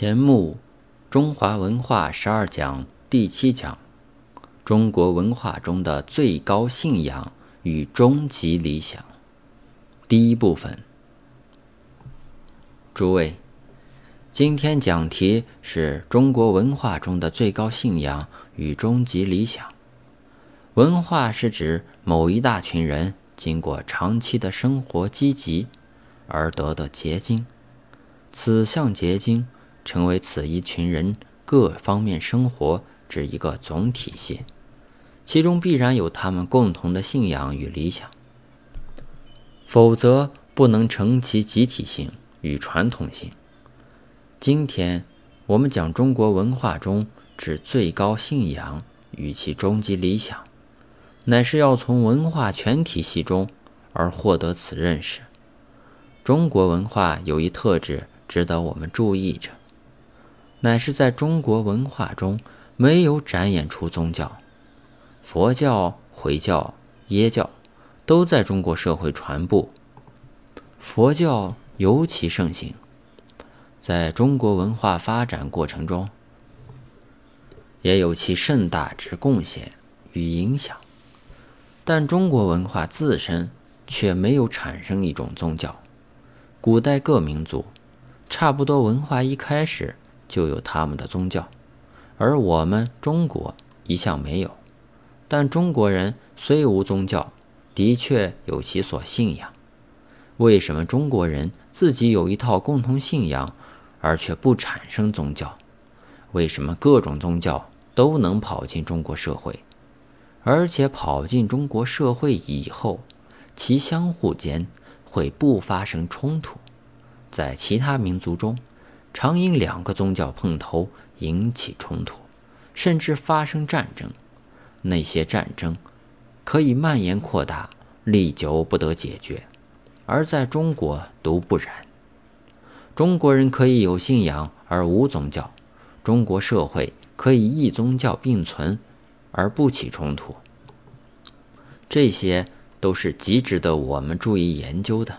钱穆《中华文化十二讲》第七讲：中国文化中的最高信仰与终极理想。第一部分。诸位，今天讲题是中国文化中的最高信仰与终极理想。文化是指某一大群人经过长期的生活积极而得的结晶，此项结晶。成为此一群人各方面生活之一个总体系，其中必然有他们共同的信仰与理想，否则不能成其集体性与传统性。今天我们讲中国文化中之最高信仰与其终极理想，乃是要从文化全体系中而获得此认识。中国文化有一特质值得我们注意着。乃是在中国文化中没有展演出宗教，佛教、回教、耶教都在中国社会传播，佛教尤其盛行，在中国文化发展过程中也有其盛大之贡献与影响，但中国文化自身却没有产生一种宗教。古代各民族差不多文化一开始。就有他们的宗教，而我们中国一向没有。但中国人虽无宗教，的确有其所信仰。为什么中国人自己有一套共同信仰，而却不产生宗教？为什么各种宗教都能跑进中国社会，而且跑进中国社会以后，其相互间会不发生冲突？在其他民族中。常因两个宗教碰头引起冲突，甚至发生战争。那些战争可以蔓延扩大，历久不得解决。而在中国独不然。中国人可以有信仰而无宗教，中国社会可以异宗教并存而不起冲突。这些都是极值得我们注意研究的。